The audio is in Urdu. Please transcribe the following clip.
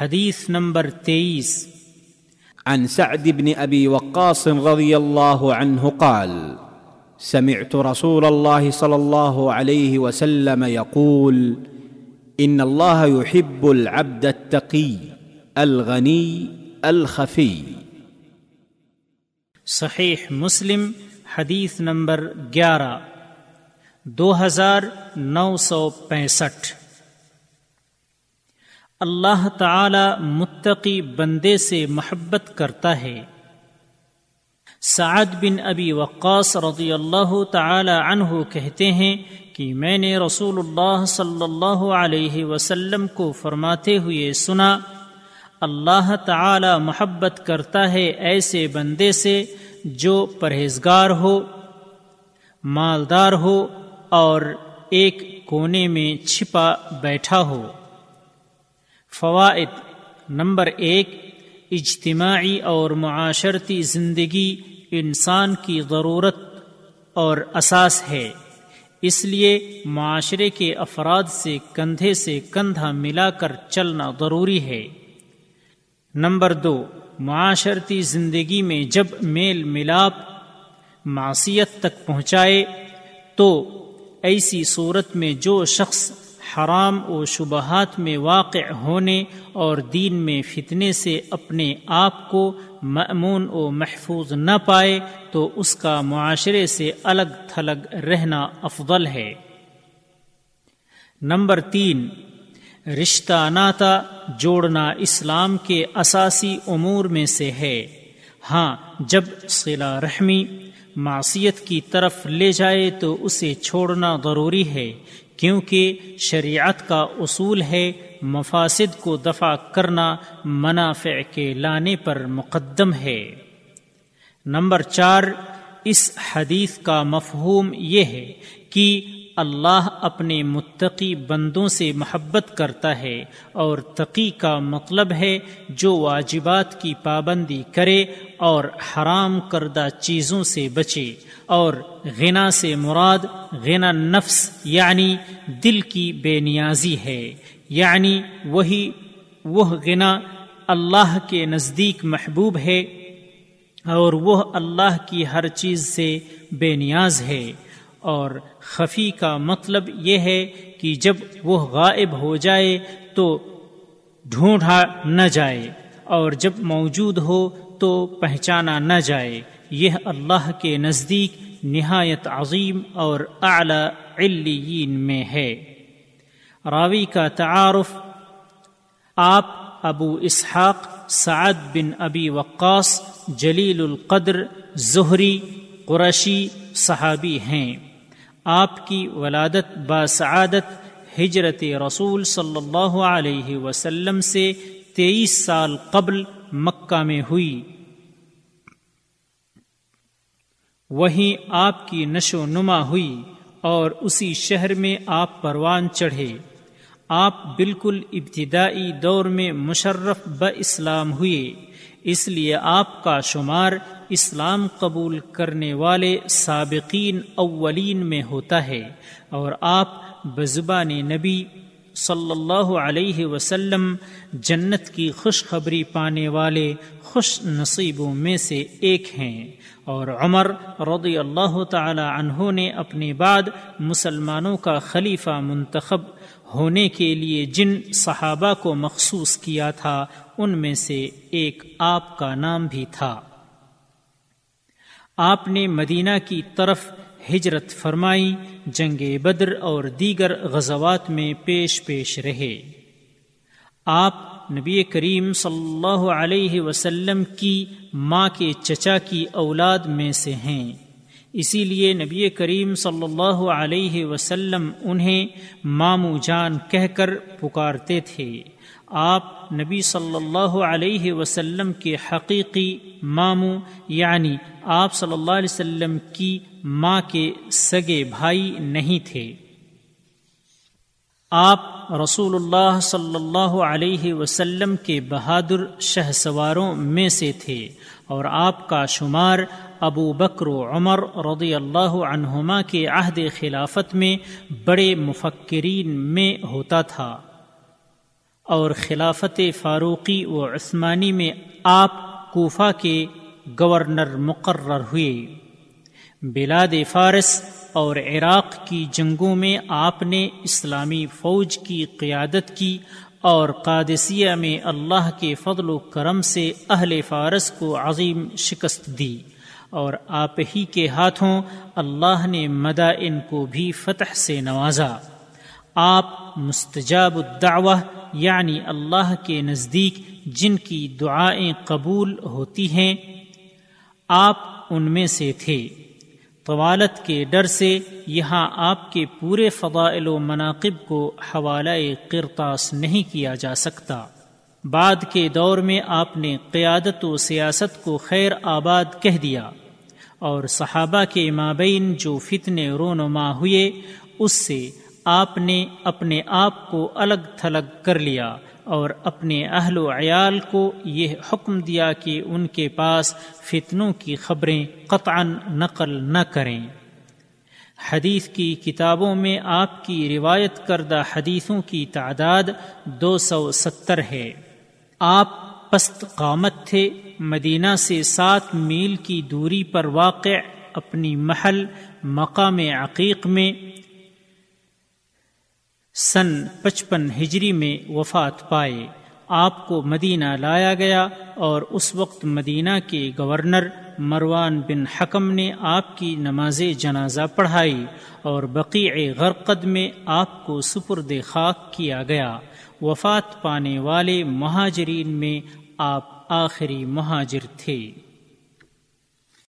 حدیث نمبر تیئیس۔ عن سعد بن ابي وقاص رضي الله عنه قال سمعت رسول الله صلى الله عليه وسلم يقول ان الله يحب العبد التقي الغني الخفي. صحیح مسلم حدیث نمبر گیارہ دو ہزار نو سو پینسٹھ۔ اللہ تعالی متقی بندے سے محبت کرتا ہے۔ سعد بن ابی وقاص رضی اللہ تعالی عنہ کہتے ہیں کہ میں نے رسول اللہ صلی اللہ علیہ وسلم کو فرماتے ہوئے سنا، اللہ تعالی محبت کرتا ہے ایسے بندے سے جو پرہیزگار ہو، مالدار ہو اور ایک کونے میں چھپا بیٹھا ہو۔ فوائد نمبر ایک، اجتماعی اور معاشرتی زندگی انسان کی ضرورت اور اساس ہے، اس لیے معاشرے کے افراد سے کندھے سے کندھا ملا کر چلنا ضروری ہے۔ نمبر دو، معاشرتی زندگی میں جب میل ملاپ، معصیت تک پہنچائے، تو ایسی صورت میں جو شخص حرام و شبہات میں واقع ہونے اور دین میں فتنے سے اپنے آپ کو معمون و محفوظ نہ پائے تو اس کا معاشرے سے الگ تھلگ رہنا افضل ہے۔ نمبر تین، رشتہ ناتا جوڑنا اسلام کے اساسی امور میں سے ہے۔ ہاں جب صلہ رحمی معصیت کی طرف لے جائے تو اسے چھوڑنا ضروری ہے، کیونکہ شریعت کا اصول ہے مفاسد کو دفع کرنا منافع کے لانے پر مقدم ہے۔ نمبر چار، اس حدیث کا مفہوم یہ ہے کہ اللہ اپنے متقی بندوں سے محبت کرتا ہے اور تقی کا مطلب ہے جو واجبات کی پابندی کرے اور حرام کردہ چیزوں سے بچے اور غنا سے مراد غنا نفس یعنی دل کی بے نیازی ہے۔ یعنی وہی، وہ غنا اللہ کے نزدیک محبوب ہے اور وہ اللہ کی ہر چیز سے بے نیاز ہے۔ اور خفی کا مطلب یہ ہے کہ جب وہ غائب ہو جائے تو ڈھونڈا نہ جائے اور جب موجود ہو تو پہچانا نہ جائے۔ یہ اللہ کے نزدیک نہایت عظیم اور اعلی علیین میں ہے۔ راوی کا تعارف، آپ ابو اسحاق سعد بن ابی وقاص جلیل القدر ظہری قرشی صحابی ہیں۔ آپ کی ولادت باسعادت ہجرت رسول صلی اللہ علیہ وسلم سے تیئیس سال قبل مکہ میں ہوئی۔ وہیں آپ کی نشو نما ہوئی اور اسی شہر میں آپ پروان چڑھے۔ آپ بالکل ابتدائی دور میں مشرف ب اسلام ہوئے، اس لیے آپ کا شمار اسلام قبول کرنے والے سابقین اولین میں ہوتا ہے اور آپ بزبان نبی صلی اللہ علیہ وسلم جنت کی خوشخبری پانے والے خوش نصیبوں میں سے ایک ہیں۔ اور عمر رضی اللہ تعالی عنہ نے اپنے بعد مسلمانوں کا خلیفہ منتخب ہونے کے لیے جن صحابہ کو مخصوص کیا تھا، ان میں سے ایک آپ کا نام بھی تھا۔ آپ نے مدینہ کی طرف ہجرت فرمائی، جنگ بدر اور دیگر غزوات میں پیش پیش رہے۔ آپ نبی کریم صلی اللہ علیہ وسلم کی ماں کے چچا کی اولاد میں سے ہیں۔ اسی لیے نبی کریم صلی اللہ علیہ وسلم انہیں مامو جان کہہ کر پکارتے تھے۔ آپ نبی صلی اللہ علیہ وسلم کے حقیقی ماموں یعنی آپ صلی اللہ علیہ وسلم کی ماں کے سگے بھائی نہیں تھے۔ آپ رسول اللہ صلی اللہ علیہ وسلم کے بہادر شہ سواروں میں سے تھے اور آپ کا شمار ابو بکر و عمر رضی اللہ عنہما کے عہد خلافت میں بڑے مفکرین میں ہوتا تھا۔ اور خلافت فاروقی و عثمانی میں آپ کوفہ کے گورنر مقرر ہوئے۔ بلاد فارس اور عراق کی جنگوں میں آپ نے اسلامی فوج کی قیادت کی اور قادسیہ میں اللہ کے فضل و کرم سے اہل فارس کو عظیم شکست دی۔ اور آپ ہی کے ہاتھوں اللہ نے مدائن کو بھی فتح سے نوازا۔ آپ مستجاب الدعوہ یعنی اللہ کے نزدیک جن کی دعائیں قبول ہوتی ہیں، آپ ان میں سے تھے۔ طوالت کے ڈر سے یہاں آپ کے پورے فضائل و مناقب کو حوالہ قرطاس نہیں کیا جا سکتا۔ بعد کے دور میں آپ نے قیادت و سیاست کو خیر آباد کہہ دیا اور صحابہ کے مابین جو فتنے رونما ہوئے، اس سے آپ نے اپنے آپ کو الگ تھلگ کر لیا اور اپنے اہل و عیال کو یہ حکم دیا کہ ان کے پاس فتنوں کی خبریں قطعا نقل نہ کریں۔ حدیث کی کتابوں میں آپ کی روایت کردہ حدیثوں کی تعداد دو سو ستر ہے۔ آپ پست قامت تھے، مدینہ سے سات میل کی دوری پر واقع اپنی محل مقام عقیق میں سن پچپن ہجری میں وفات پائے۔ آپ کو مدینہ لایا گیا اور اس وقت مدینہ کے گورنر مروان بن حکم نے آپ کی نماز جنازہ پڑھائی اور بقیع غرقد میں آپ کو سپرد خاک کیا گیا۔ وفات پانے والے مہاجرین میں آپ آخری مہاجر تھے۔